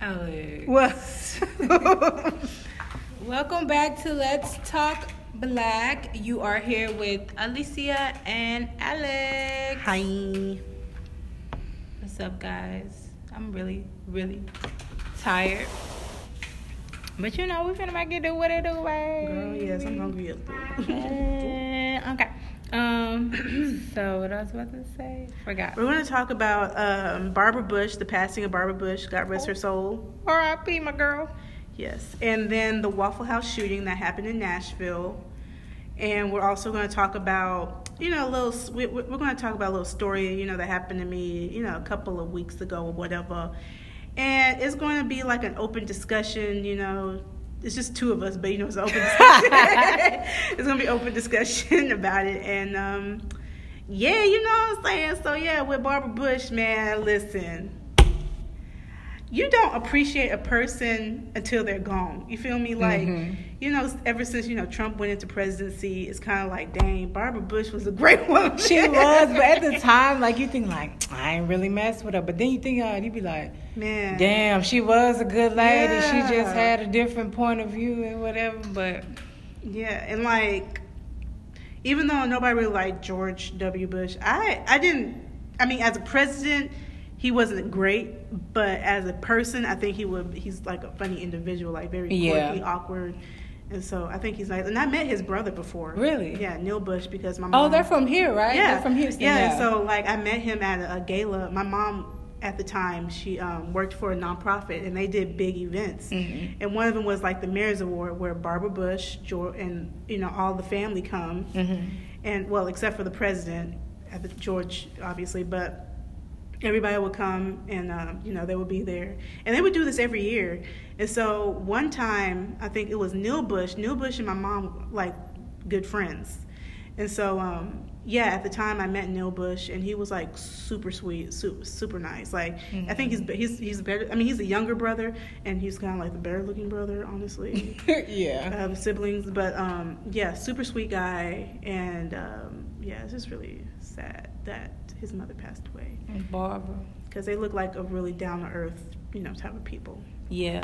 Alex. What? Welcome back to Let's Talk Black. You are here with Alicia and Alex. Hi. What's up, guys? I'm really, really tired. But you know, we finna make it do what it do, baby. Girl, yes, I'm hungry as okay. Um. so what I was about to say, forgot. We're going to talk about um, Barbara Bush, the passing of Barbara Bush. God rest her soul. R.I.P. My girl. Yes. And then the Waffle House shooting that happened in Nashville. And we're also going to talk about, you know, a little, we- we're going to talk about a little story, you know, that happened to me, you know, a couple of weeks ago or whatever. And it's going to be like an open discussion, you know. It's just two of us, but you know, it's open it's going to be open discussion about it. And, um, yeah, you know what I'm saying? So, yeah, with Barbara Bush, man, listen you don't appreciate a person until they're gone. You feel me? Like, Mhm. you know, ever since you know Trump went into presidency, it's kind of like, dang, Barbara Bush was a great woman. She was, but at the time, like you think, like I ain't really messed with her. But then you think, uh, you be like, man, damn, she was a good lady. She just had a different point of view and whatever. But yeah, and like, even though nobody really liked George W. Bush, I I didn't. I mean, as a president, he wasn't great, but as a person, I think he would. He's like a funny individual, like very Yeah. quirky, awkward. And so I think he's nice. And I met his brother before. Really? Yeah, Neil Bush, because my oh, they're from here, right? Yeah, they're from Houston. Yeah, Yeah. so like I met him at a, a gala. My mom at the time she um, worked for a nonprofit, and they did big events. Mhm. And one of them was like the Mayor's Award, where Barbara Bush, George, and you know all the family come, Mhm. and well, except for the president, at the George obviously, but everybody would come and um, you know they would be there. And they would do this every year. And so one time i think it was neil bush neil bush and my mom like good friends. And so um, yeah at the time i met neil bush and he was like super sweet super, super nice. Like i think he's he's he's better i mean he's a younger brother and he's kind of like the better looking brother honestly. Yeah. um, siblings, but um, yeah, super sweet guy, and um, yeah, it's just really sad that his mother passed away Barbara. because they look like a really down to earth, you know, type of people. Yeah.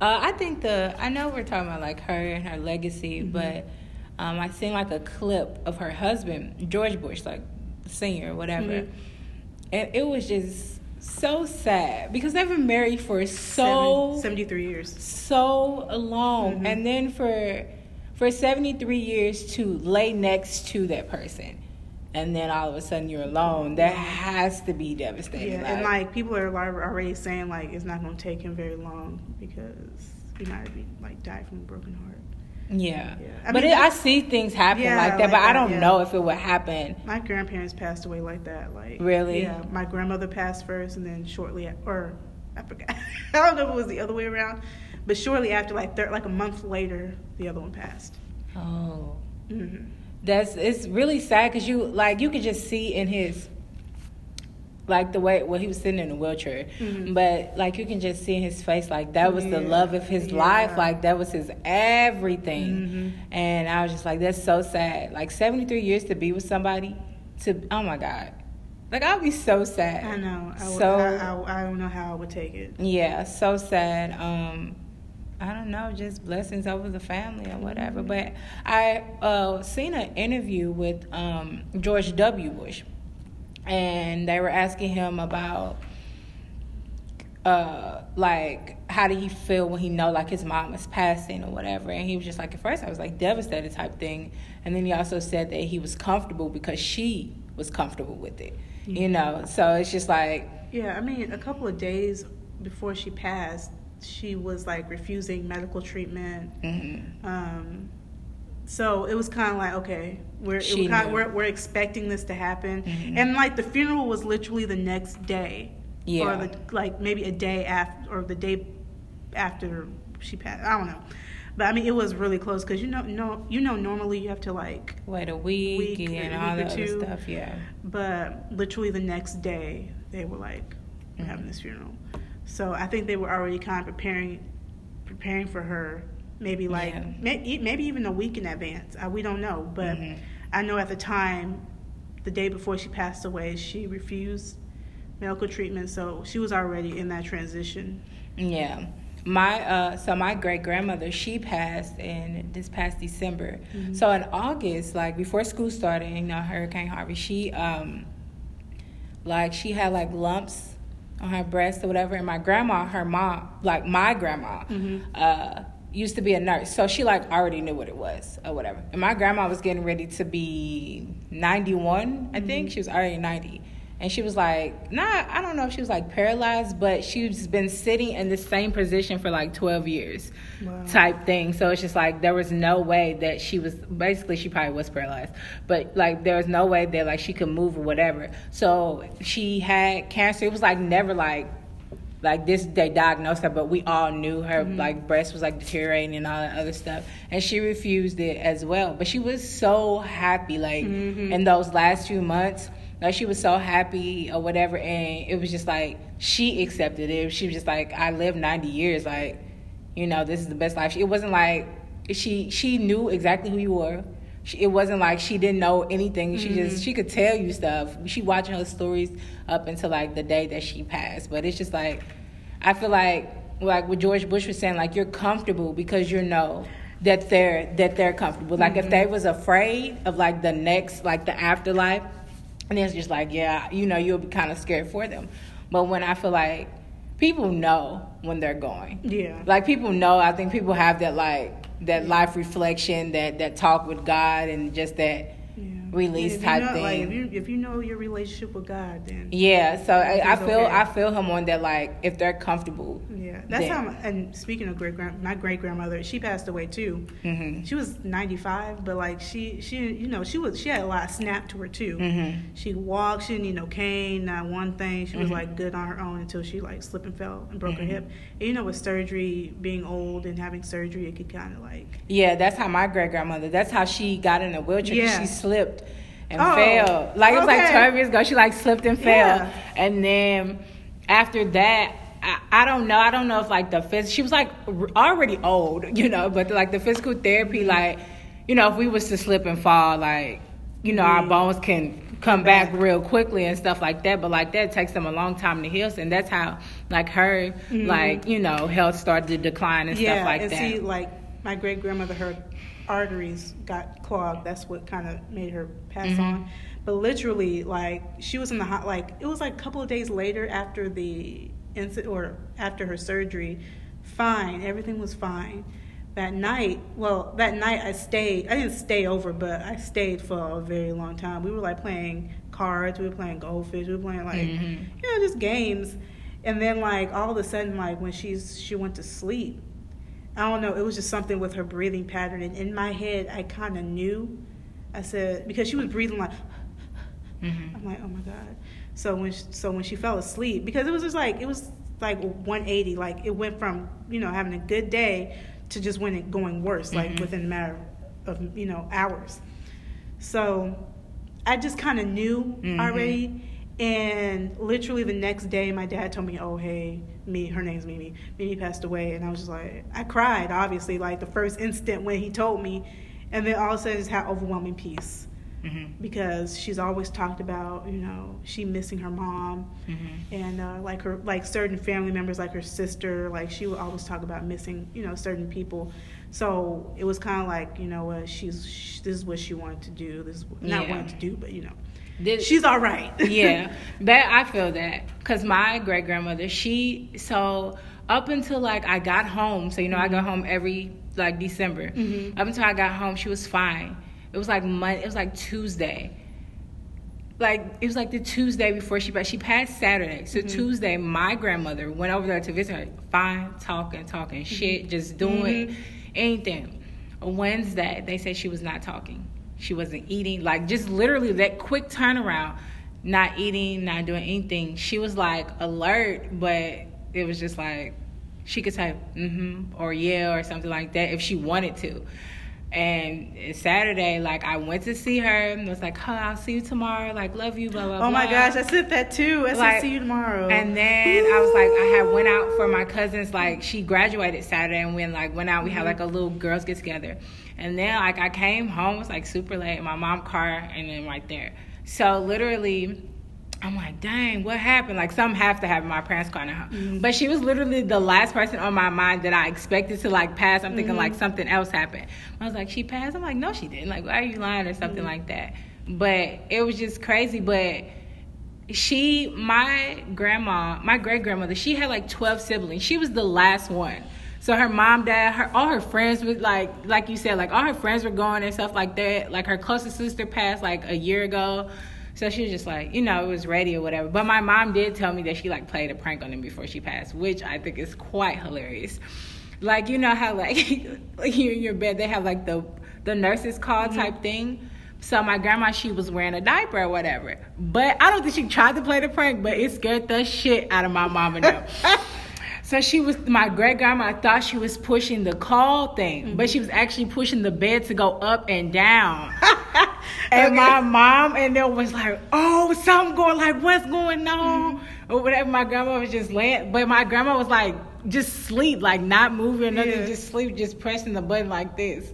Uh, I think the I know we're talking about like her and her legacy, Mhm. but um, I seen like a clip of her husband, George Bush, like singer or whatever. Mhm. And it was just so sad because they've been married for so Seven- 73 years. so long Mhm. and then for for 73 years to lay next to that person and then all of a sudden you're alone that has to be devastating Yeah, and like people are already saying like it's not going to take him very long because he might be like die from a broken heart. yeah, Yeah. I but mean, it, I see things happen Yeah, like that like but i don't yeah. know if it would happen My grandparents passed away like that. Like Really? Yeah, my grandmother passed first, and then shortly, or I forgot. I don't know if it was the other way around, but shortly after, like thir- like a month later, the other one passed. oh hmm that's it's really sad because you like you could just see in his like the way well he was sitting in a wheelchair Mhm. but like you can just see in his face like that was the love of his yeah. life like that was his everything Mhm. and i was just like that's so sad like 73 years to be with somebody to oh my god like i'll be so sad I know. I, would- so I, I, I don't know how I would take it. yeah, so sad. Um, I don't know, just blessings over the family or whatever. But I uh, seen an interview with um, George W. Bush, and they were asking him about uh, like how did he feel when he know like his mom was passing or whatever, and he was just like at first I was like devastated type thing, and then he also said that he was comfortable because she was comfortable with it, you know. So it's just like Yeah, I mean, a couple of days before she passed, she was like refusing medical treatment. mhm. Um, so it was kind of like, okay, we're, it kinda, we're we're expecting this to happen, Mhm. and like the funeral was literally the next day, Yeah. or the, like maybe a day after, or the day after she passed. I don't know, but I mean, it was really close because you know, no, you know, normally you have to like, wait a week, Week, and all that or other two. stuff. Yeah. but literally the next day they were like, we're having Mhm. this funeral. So I think they were already kind of preparing, preparing for her. Maybe like Yeah. may, maybe even a week in advance. I, we don't know, but Mhm. I know at the time, the day before she passed away, she refused medical treatment. So she was already in that transition. Yeah. My uh so my great grandmother, she passed in this past December. Mm-hmm. So in August, like before school started, you know, Hurricane Harvey, she um like she had like lumps on her breast or whatever. And my grandma, her mom, like my grandma, mm-hmm. uh, used to be a nurse, so she like already knew what it was or whatever. And my grandma was getting ready to be ninety one, I think mm-hmm. she was already ninety. And she was like, nah, I don't know if she was like paralyzed, but she's been sitting in the same position for like 12 years wow. type thing. So it's just like there was no way that she was basically she probably was paralyzed, but like there was no way that like she could move or whatever. So she had cancer. It was like never like like this they diagnosed her but we all knew her mm-hmm. like breast was like deteriorating and all that other stuff and she refused it as well but she was so happy like mm-hmm. in those last few months like she was so happy or whatever and it was just like she accepted it. She was just like i lived 90 years like you know this is the best life. It wasn't like she she knew exactly who you were. She, it wasn't like she didn't know anything. She mm-hmm. just she could tell you stuff. She watching her stories up until like the day that she passed. But it's just like i feel like like what george bush was saying like you're comfortable because you know that they're that they're comfortable. Like mm-hmm. if they was afraid of like the next like the afterlife and it's just like, yeah, you know, you'll be kind of scared for them. But when I feel like people know when they're going. Yeah. Like people know, I think people have that like that life reflection, that that talk with God and just that release yeah, type know, thing. Like if you if you know your relationship with God, then yeah. So I, I, feel okay. I feel him on that. Like if they're comfortable. Yeah, that's then. how. And speaking of great grand, my great grandmother, she passed away too. Mm-hmm. She was ninety five, but like she she you know she was she had a lot of snap to her too. Mm-hmm. She walked, she didn't need no cane, not one thing. She was mm-hmm. like good on her own until she like slipped and fell and broke her mm-hmm. hip. You know, with surgery, being old and having surgery, it could kind of like yeah. That's how my great grandmother. That's how she got in a wheelchair. Yeah. She slipped and oh, failed. Like it was okay. like 12 years ago. She like slipped and fell. Yeah. And then after that, I, I, don't know. I don't know if like the phys- she was like already old, you know, but like the physical therapy, mm-hmm. like, you know, if we was to slip and fall, like, you know, our mm-hmm. bones can come back real quickly and stuff like that. But like that takes them a long time to heal. And that's how like her, mm-hmm. like, you know, health started to decline and yeah, stuff like and that. See, like my great grandmother, her arteries got clogged. That's what kind of made her pass mm-hmm. on. But literally, like she was in the hot. Like it was like a couple of days later after the incident or after her surgery. Fine, everything was fine. That night, well, that night I stayed. I didn't stay over, but I stayed for a very long time. We were like playing cards. We were playing goldfish. We were playing like mm-hmm. you know just games. And then like all of a sudden, like when she's she went to sleep, I don't know. It was just something with her breathing pattern, and in my head, I kind of knew. I said because she was breathing like. Mm-hmm. I'm like, oh my god. So when she, so when she fell asleep, because it was just like it was like 180. Like it went from you know having a good day to just when it going worse, like mm-hmm. within a matter of you know hours. So I just kind of knew mm-hmm. already. And literally the next day, my dad told me, "Oh, hey, me, her name's Mimi. Mimi passed away, and I was just like, I cried. Obviously, like the first instant when he told me, and then all of a sudden, just had overwhelming peace. Mm-hmm. Because she's always talked about, you know, she missing her mom, mm-hmm. and uh, like her, like certain family members, like her sister, like she would always talk about missing, you know, certain people. So it was kind of like, you know, what she's she, this is what she wanted to do. This is not yeah. wanted to do, but you know, this, she's all right. yeah, that I feel that because my great grandmother, she so up until like I got home. So you know, mm-hmm. I got home every like December. Mm-hmm. Up until I got home, she was fine. It was like Monday. It was like Tuesday. Like it was like the Tuesday before she passed. She passed Saturday, so mm-hmm. Tuesday, my grandmother went over there to visit her. Fine, talking, talking mm-hmm. shit, just doing mm-hmm. anything. Wednesday, they said she was not talking. She wasn't eating. Like just literally that quick turnaround, not eating, not doing anything. She was like alert, but it was just like she could say mm-hmm or yeah or something like that if she wanted to. And Saturday, like I went to see her and was like, "Oh, I'll see you tomorrow. Like, love you, blah blah." Oh my blah. gosh, I said that too. I like, said, "See you tomorrow." And then Ooh. I was like, I had went out for my cousin's. Like, she graduated Saturday, and we like went out. We mm-hmm. had like a little girls get together, and then like I came home, it was like super late, my mom car and then right there. So literally I'm like, dang, what happened? Like, something have to happen. My parents calling her. Mm-hmm. But she was literally the last person on my mind that I expected to like pass. I'm thinking Mm-hmm. like something else happened. I was like, she passed. I'm like, no, she didn't. Like, why are you lying or something Mm-hmm. like that? But it was just crazy. But she, my grandma, my great grandmother, she had like 12 siblings. She was the last one. So her mom, dad, her all her friends were like, like you said, like all her friends were going and stuff like that. Like her closest sister passed like a year ago. So she was just like, you know, it was ready or whatever. But my mom did tell me that she like played a prank on him before she passed, which I think is quite hilarious. Like you know how like you in your bed they have like the the nurses call mm-hmm. type thing. So my grandma she was wearing a diaper or whatever. But I don't think she tried to play the prank, but it scared the shit out of my mom and them. So she was my great grandma thought she was pushing the call thing, but mm-hmm. she was actually pushing the bed to go up and down. And my mom and them was like, "Oh, something going like what's going on?" Mm-hmm. Or whatever. My grandma was just laying, but my grandma was like just sleep, like not moving, nothing, Yeah. just sleep, just pressing the button like this.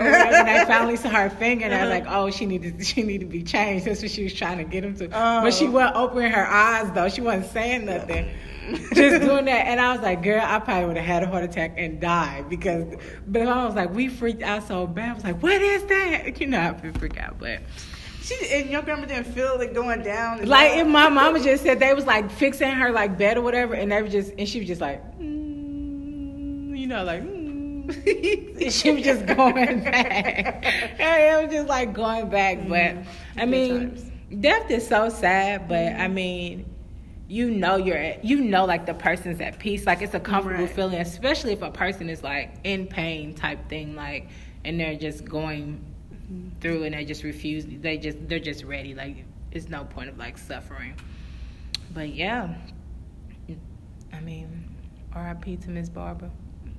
And I finally saw her finger, and I was like, "Oh, she needed, she needed to be changed." That's what she was trying to get him to. But she Oh. wasn't opening her eyes though. She wasn't saying nothing. just doing that, and I was like, "Girl, I probably would have had a heart attack and died because." But I was like, "We freaked out so bad." I was like, "What is that?" You know, I freak out, but. She and your grandma didn't feel it going down. Like if my mama just said they was like fixing her like bed or whatever, and they were just and she was just like, mm, you know, like. Mm. She was just going back. it was just like going back, mm-hmm. but I mean, death is so sad. But I mm-hmm. mean, you know you're at, you know like the person's at peace. Like it's a comfortable Right. feeling, especially if a person is like in pain type thing, like and they're just going mm-hmm. through and they just refuse they just they're just ready like it's no point of like suffering but yeah i mean rip to miss barbara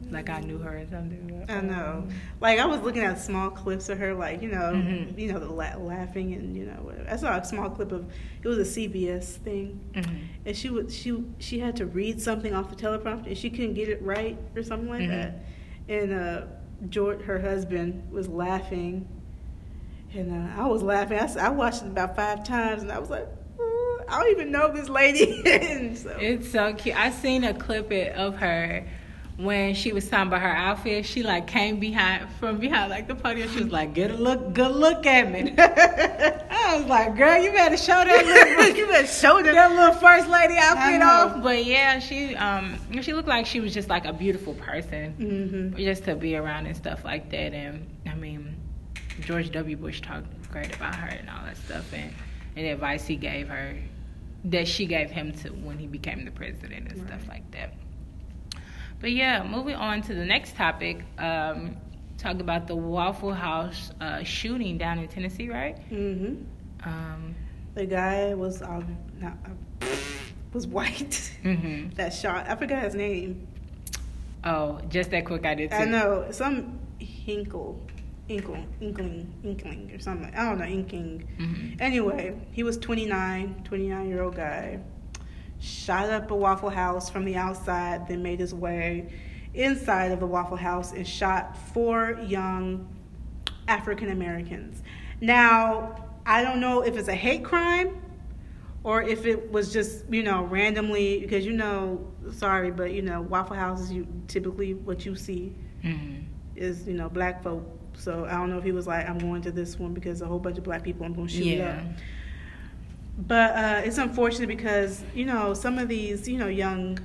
like i knew her or something I know. Like I was looking at small clips of her, like you know, Mhm. you know, the la- laughing and you know, whatever. I saw a small clip of it was a CBS thing, Mhm. and she would she she had to read something off the teleprompter and she couldn't get it right or something like Mhm. that, and uh, George, her husband, was laughing, and uh, I was laughing. I, I watched it about five times, and I was like, "Ooh, I don't even know this lady. and so, it's so cute i seen a clip it of her when she was talking about her outfit she like came behind from behind like the podium she was like get a look good look at me i was like girl you better show that little you better show them. that little first lady outfit off. But yeah, she um she looked like she was just like a beautiful person, hmm just to be around and stuff like that. And I mean, George W. Bush talked great about her and all that stuff, and and the advice he gave her that she gave him to when he became the president and stuff like that. But yeah, moving on to the next topic. Um, talk about the Waffle House uh, shooting down in Tennessee, right? hmm Um, The guy was um, not uh, was white. hmm that shot. I forgot his name. Oh, just that quick, I did too. I know some Hinkle, Inkle, Inkling, Inkling or something. I don't know, Inking. Mhm. Anyway, he was 29, 29 year old guy. Shot up a Waffle House from the outside, then made his way inside of the Waffle House and shot four young African Americans. Now, I don't know if it's a hate crime or if it was just, you know, randomly, because, you know, sorry, but, you know, Waffle Houses, you typically what you see Mhm. is, you know, black folk. So I don't know if he was like, I'm going to this one because a whole bunch of black people, I'm going to shoot it up. But uh, it's unfortunate because you know some of these you know young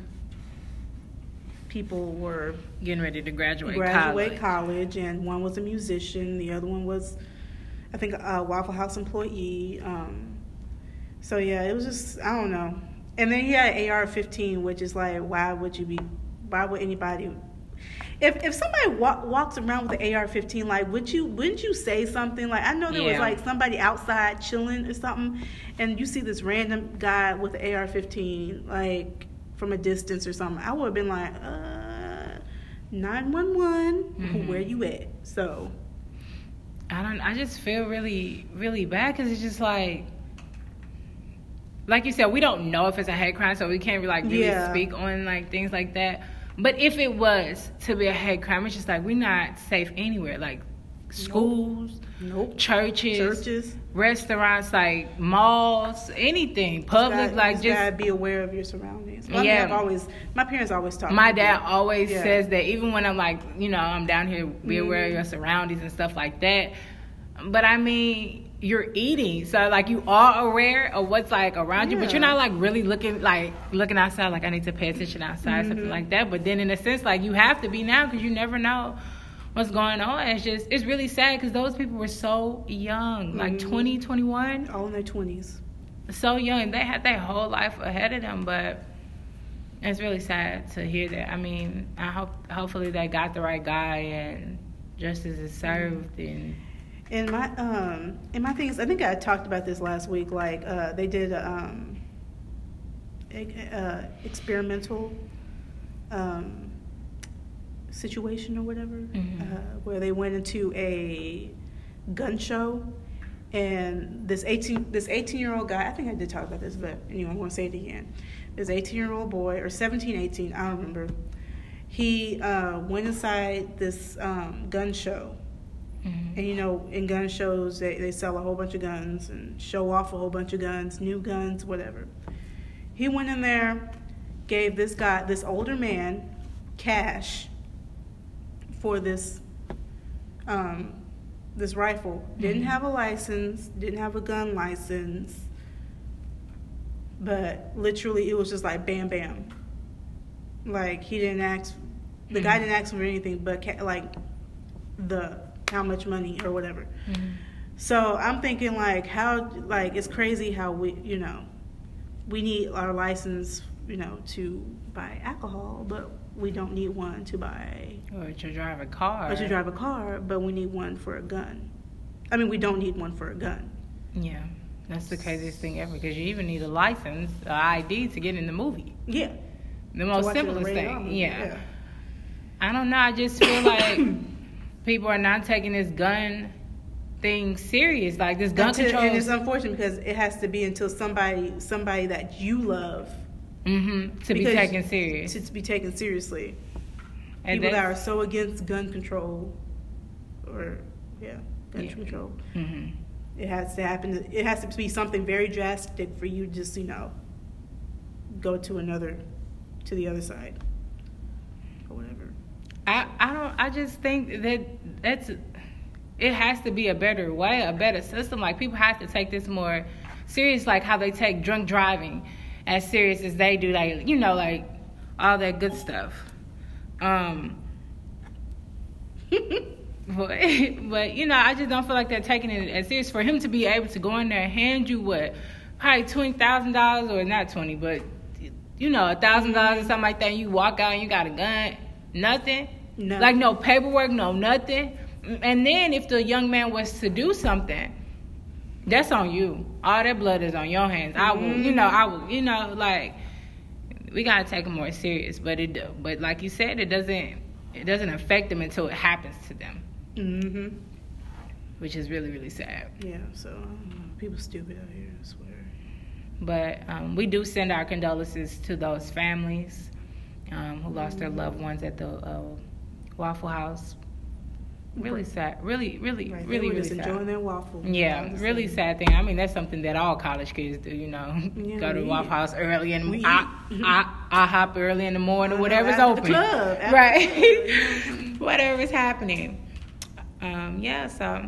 people were Getting ready to graduate, graduate college. college. and one was a musician, the other one was, I think, a Waffle House employee. Um, so yeah, it was just I don't know. And then he had an AR-15, which is like, why would you be? Why would anybody? If if somebody wa- walks around with an AR-15, like, would you? Wouldn't you say something? Like, I know there was like somebody outside chilling or something, and you see this random guy with an AR-15, like from a distance or something. I would have been like, uh, 911, Mhm. where you at? So, I don't. I just feel really, really bad because it's just like, like you said, we don't know if it's a hate crime, so we can't like really Yeah. speak on like things like that. But if it was to be a hate crime, it's just like we're not safe anywhere. Like schools, Nope. churches, Churches. restaurants, like malls, anything, public, Gotta- like you just. gotta be aware of your surroundings. Well, I mean, Yeah. I've always, my parents always taught My dad that. always Yeah. says that even when I'm like, you know, I'm down here, be aware of mm-hmm. your surroundings and stuff like that. But I mean, you're eating, so like you are aware of what's like around you, but you're not like really looking like looking outside. Like I need to pay attention outside, something Mhm. like that. But then in a sense, like you have to be now because you never know what's going on. It's just it's really sad because those people were so young, like Mhm. 20, 21, all in their twenties. so young. They had their whole life ahead of them, but it's really sad to hear that. I mean, I hope hopefully they got the right guy and justice is served and And my um and my thing is, I think I talked about this last week. Like uh, they did a um, e- uh, experimental um, situation or whatever, Mhm. uh, where they went into a gun show, and this eighteen this eighteen year old guy. I think I did talk about this, but anyway, I'm going to say it again. This eighteen year old boy or 17, 18, I don't remember. He uh, went inside this um, gun show. Mhm. And you know, in gun shows, they, they sell a whole bunch of guns and show off a whole bunch of guns, new guns, whatever. He went in there, gave this guy, this older man, cash for this um, this rifle. Didn't Mhm. have a license, didn't have a gun license, but literally it was just like bam, bam. Like he didn't ask, the guy Mhm. didn't ask for anything, but ca- like the how much money or whatever. Mhm. So I'm thinking like how like it's crazy how we you know we need our license you know to buy alcohol, but we don't need one to buy or to drive a car. or to drive a car, but we need one for a gun. I mean, we don't need one for a gun. Yeah, that's the craziest thing ever because you even need a license, a ID to get in the movie. Yeah, The most simplest thing. movie, Yeah. I don't know. I just feel like people are not taking this gun thing serious. Like this gun Until- control. and it's unfortunate because it has to be until somebody somebody that you love hmm to be taken serious. to, to be taken seriously. And People that are so against gun control, or yeah, gun Yeah. control. Mhm. It has to happen. It has to be something very drastic for you to just you know go to another, to the other side. I I don't. I just think that that's. It has to be a better way, a better system. Like people have to take this more serious, like how they take drunk driving as serious as they do. Like you know, like all that good stuff. Um. But, but you know, I just don't feel like they're taking it as serious for him to be able to go in there and hand you what, probably twenty thousand dollars or not twenty, but you know, a thousand dollars or something like that. And you walk out and you got a gun, nothing, No. like no paperwork, no nothing. And then if the young man was to do something, that's on you. All that blood is on your hands. I will, you know, I will, you know, like we gotta take it more serious. But it, but like you said, it doesn't, it doesn't affect them until it happens to them hmm which is really really sad. Yeah. So I people stupid out here. I swear. But um, we do send our condolences to those families um, who lost their loved ones at the uh, Waffle House. Really sad. Really, really, Right. really, really just sad. enjoying their waffle. Yeah, really sad thing. I mean, that's something that all college kids do. You know, Yeah, go to Waffle. House early and We I. I, I hop early in the morning, know, whatever's the open, club, after right? whatever's happening. Um, yeah. So,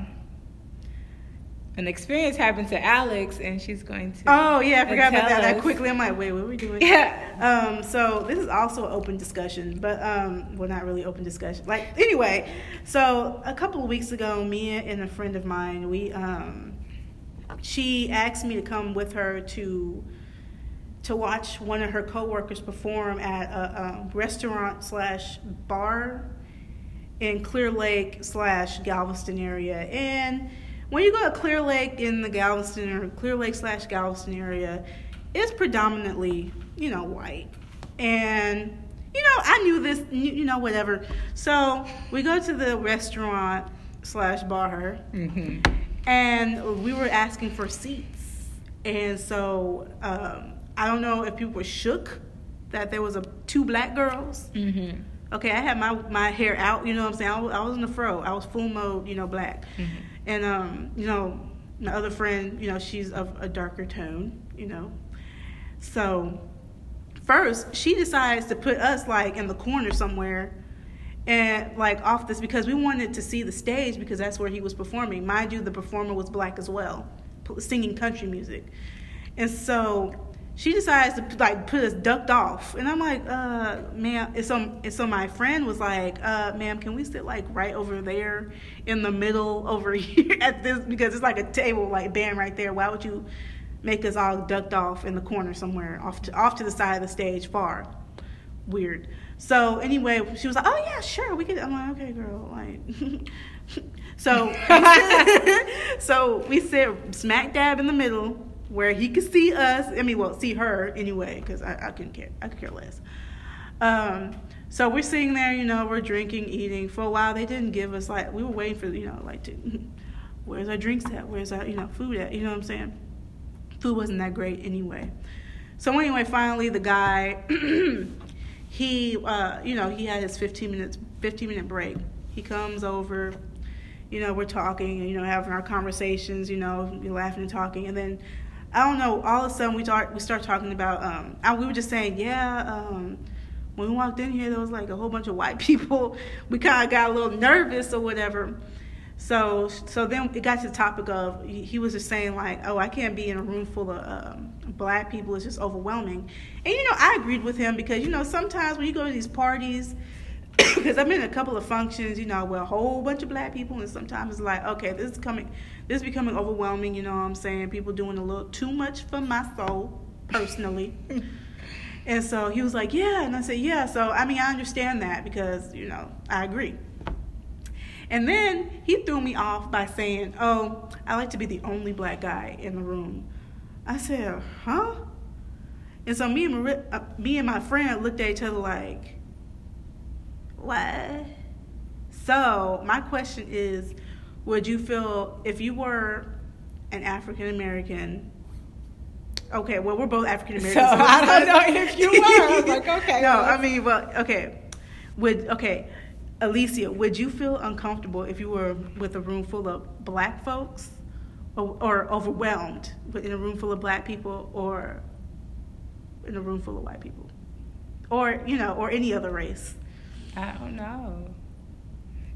an experience happened to Alex, and she's going to. Oh yeah, I forgot about that, that quickly. I'm like, wait, what are we doing? Yeah. Um, so this is also an open discussion, but um, well, not really open discussion. Like anyway, so a couple of weeks ago, me and a friend of mine, we um, she asked me to come with her to to watch one of her coworkers perform at a, um restaurant slash bar in Clear Lake slash Galveston area. And when you go to Clear Lake in the Galveston or Clear Lake slash Galveston area, it's predominantly, you know, white. And, you know, I knew this, you know, whatever. So we go to the restaurant slash bar hmm and we were asking for seats. And so um, I don't know if people were shook that there was a two black girls hmm Okay, I had my my hair out. You know what I'm saying? I was, I was in the fro. I was full mode. You know, black. Mm-hmm. And um, you know, my other friend, you know, she's of a darker tone. You know, so first she decides to put us like in the corner somewhere and like off this because we wanted to see the stage because that's where he was performing mind you the performer was black as well singing country music and so she decides to like put us ducked off. And i'm like uh ma'am and so, and so my friend was like uh ma'am can we sit like right over there in the middle over here at this because it's like a table like band right there. Why would you make us all ducked off in the corner somewhere off to off to the side of the stage far? Weird. So anyway she was like oh yeah sure we could i'm like okay girl like so so we sit smack dab in the middle where he could see us i mean well see her anyway because I, I couldn't care i could care less. Um so we're sitting there you know we're drinking eating. For a while they didn't give us like we were waiting for you know like to where's our drinks at? Where's our you know food at? You know what i'm saying? Food wasn't that great anyway. So anyway, finally the guy, he, uh, you know, he had his 15 minutes, 15 minute break. He comes over, you know, we're talking, you know, having our conversations, you know, laughing and talking, and then I don't know, all of a sudden we start we start talking about, um, we were just saying, yeah, um, when we walked in here, there was like a whole bunch of white people. We kind of got a little nervous or whatever. So so then it got to the topic of he was just saying like, oh, I can't be in a room full of um, black people. It's just overwhelming. And you know, I agreed with him because you know sometimes when you go to these parties, because I've been in a couple of functions, you know, with a whole bunch of black people, and sometimes it's like, okay, this is coming, this is becoming overwhelming. You know, what I'm saying people doing a little too much for my soul personally. and so he was like, yeah, and I said, yeah. So I mean, I understand that because you know, I agree. And then he threw me off by saying, Oh, I like to be the only black guy in the room. I said, Huh? And so me and, Mar- uh, me and my friend looked at each other like, What? So my question is Would you feel if you were an African American? Okay, well, we're both African American. So, so I don't know if you were. I was like, okay. no, I mean, well, okay. Would okay Alicia, would you feel uncomfortable if you were with a room full of black folks or, or, overwhelmed in a room full of black people or in a room full of white people? Or, you know, or any other race? I don't know.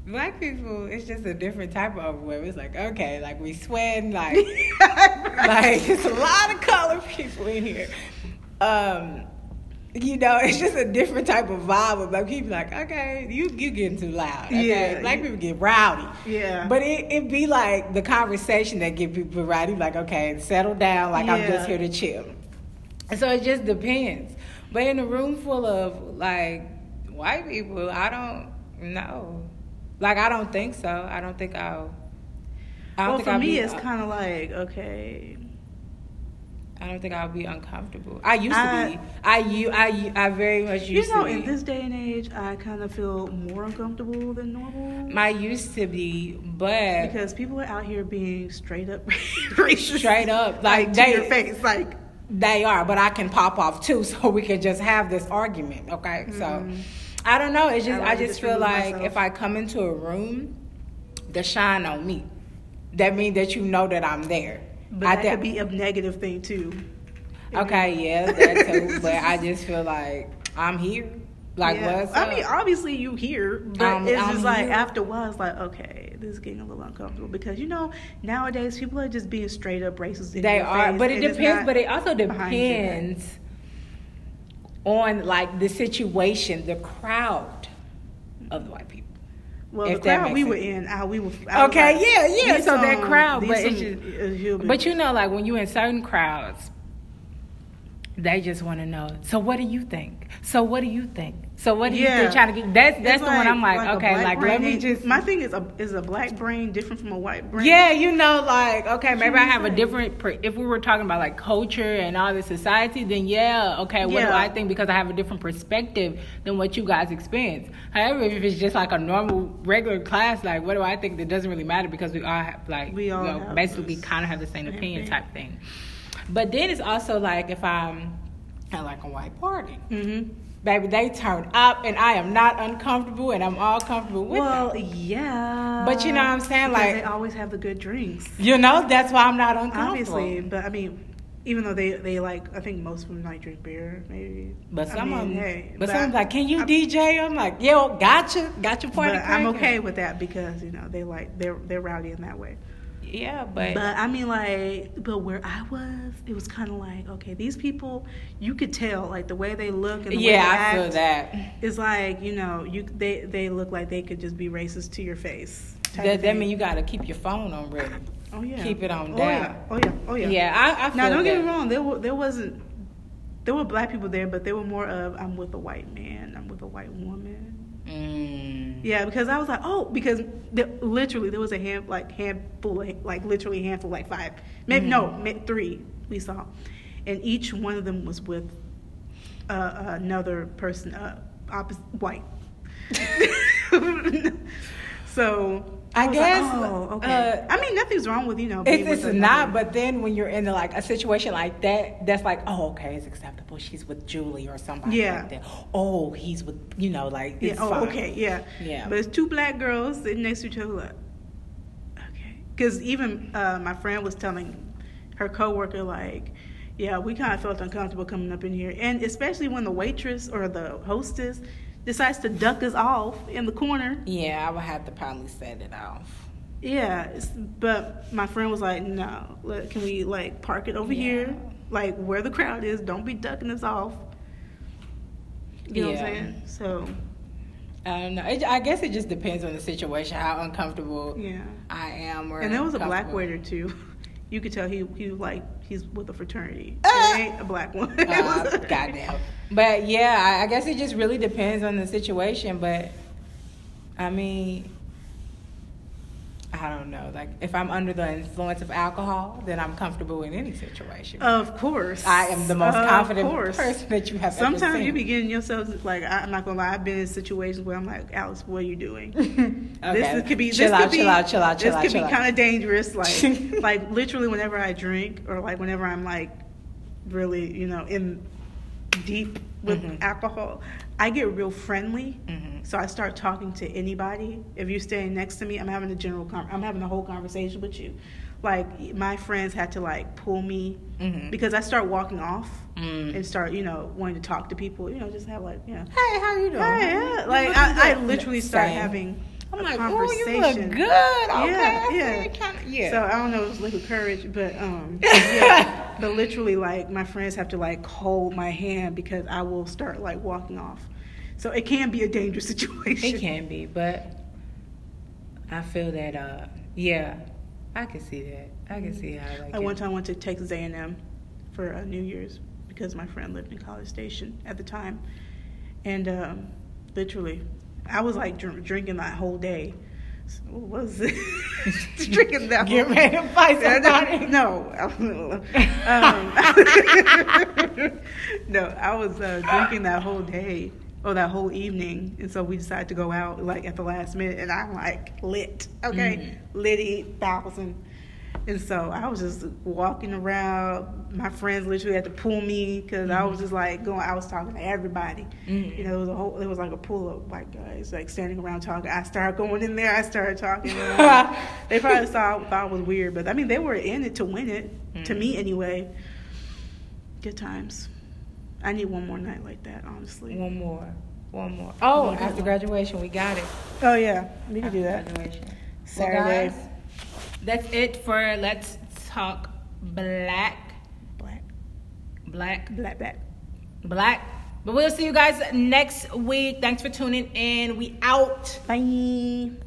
Black people, it's just a different type of overwhelm. It's like, okay, like we sweat, like, like it's a lot of colored people in here. Um, you know, it's just a different type of vibe of like people like, okay, you you getting too loud. Okay? Yeah, black people get rowdy. Yeah, but it it be like the conversation that get people rowdy. Like, okay, settle down. Like yeah. I'm just here to chill. And so it just depends. But in a room full of like white people, I don't know. Like I don't think so. I don't think I'll. I don't well, think for I'll me, be, it's kind of like okay I don't think I'll be uncomfortable. I used I, to be. I you I I very much used you know, in this day and age, I kind of feel more uncomfortable than normal. I used to be, but because people are out here being straight up racist, straight up like, like they, your face, like they are. But I can pop off too, so we can just have this argument. Okay, mm-hmm. so I don't know. It's just I, I just feel like myself. if I come into a room, the shine on me. That means that you know that I'm there. But I that could be a negative thing too. Okay, yeah, that too. but I just feel like I'm here. Like yeah. what's I mean, obviously you here, but um, it's just I'm like here. after a while, it's like okay, this is getting a little uncomfortable because you know nowadays people are just being straight up racist. they are, but it depends. But it also depends on like the situation, the crowd of the white people. Well, the crowd we sense. were in, uh, we were. okay, like, yeah, yeah. So that crowd, but it's just, but you know, like when you're in certain crowds, they just want to know. So what do you think? So what do you think? So what do you think? Trying to get that's that's it's the like, one I'm like, like okay, like let me just. My thing is a is a black brain different from a white brain. Yeah, you know, like okay, maybe I have a different. If we were talking about like culture and all the society, then yeah, okay, what yeah. do I think? Because I have a different perspective than what you guys experience. However, if it's just like a normal regular class, like what do I think? That doesn't really matter because we all have like we all you know, basically kind of have the same opinion type thing. But then it's also like if I'm at like a white party. Mm-hmm. Baby, they turn up, and I am not uncomfortable, and I'm all comfortable with it. well, them. yeah. But you know what I'm saying? Because Like- they always have the good drinks. You know, that's why I'm not uncomfortable. Obviously, but I mean, even though they they like, I think most of them like drink beer, maybe. But I some mean, of them, hey, but some like, can you I'm- DJ? I'm like, yo, gotcha, gotcha. party. But I'm okay with that because you know they like they're they're rowdy in that way. Yeah, but, But I mean, like, but where I was, it was kind of like, okay, these people, you could tell, like the way they look and the way yeah, they I feel act that. is like, you know, you they they look like they could just be racist to your face. That, that mean you got to keep your phone on ready. oh yeah, keep it on oh, down. Yeah. Oh yeah, oh yeah. Yeah, I, I feel Now don't get me wrong, there were, there wasn't there were black people there, but they were more of I'm with a white man, I'm with a white woman. Mm. Yeah, because I was like, oh, because there, literally there was a hand like handful, of, like literally handful, like five, maybe no, Mhm. ma- three we saw, and each one of them was with uh, another person, uh, opposite white. so I was guess, like, oh, okay. uh, I mean, nothing's wrong with you know. It's, it's another- not, but then when you're in like a situation like that, that's like, oh, okay, it's acceptable. She's with Julie or somebody Yeah. like that. Oh, he's with, you know, like, Yeah. Oh, fine. okay. Yeah. Yeah. But it's two black girls sitting next to each other. Like, okay. Because even uh, my friend was telling her coworker like, yeah, we kind of felt uncomfortable coming up in here, and especially when the waitress or the hostess decides to duck us off in the corner. Yeah, I would have to probably set it off. Yeah. it's- But my friend was like, no, let, can we like park it over Yeah. here, like where the crowd is? Don't be ducking us off. You know what I'm saying? So I don't know. It, I guess it just depends on the situation, how uncomfortable yeah. I am. Or And there was a black waiter too. You could tell he he like he's with a fraternity. It ain't a black one. Uh, goddamn. But yeah, I, I guess it just really depends on the situation. But I mean, I don't know. Like if I'm under the influence of alcohol, then I'm comfortable in any situation. Of course, I am the most Of confident course. person that you have ever Sometimes you be getting yourself like I'm not gonna lie. I've been in situations where I'm like, Alice, what are you doing? okay. This is- could be chill this out, could be, chill out, chill out, chill This out, could be kind of dangerous. Like like literally, whenever I drink or like whenever I'm like really you know in deep with Mhm. alcohol, I get real friendly. Mhm. So I start talking to anybody. If you're standing next to me, I'm having a general con- I'm having a whole conversation with you. Like my friends had to like pull me Mhm. because I start walking off Mm. and start you know wanting to talk to people. You know, just have like you know. Hey, how you doing? Hey, yeah. Like I, I literally start Same. having I'm a like, oh, conversation. you look good. Okay, Yeah, yeah. kinda- yeah. So I don't know if it's liquid courage, but um, yeah. But literally, like my friends have to like hold my hand because I will start like walking off. So it can be a dangerous situation. It can be, but I feel that uh yeah, I can see that. I can see how like I one time went to Texas A&M for uh, New Year's because my friend lived in College Station at the time, and um, literally, I was like dr- drinking that whole day. What was it? drinking that Get ready to fight somebody. No, um, no, I was uh, drinking that whole day or that whole evening, and so we decided to go out like at the last minute, and I'm like lit, okay, litty thousand. And so I was just walking around. My friends literally had to pull me because I was just like going. I was talking to everybody. Mhm. You know, it was a whole. It was like a pool of white guys like standing around talking. I started going in there. I started talking. they probably saw thought it was weird, but I mean, they were in it to win it. To Mhm. me, anyway. Good times. I need one more night like that, honestly. One more. One more. Oh, One after graduation, we got it. Oh yeah, we can After do that. Graduation. Saturday. Well, guys, that's it for Let's Talk Black. Black, Black. black, black. Black. But we'll see you guys next week. Thanks for tuning in. We out. Bye.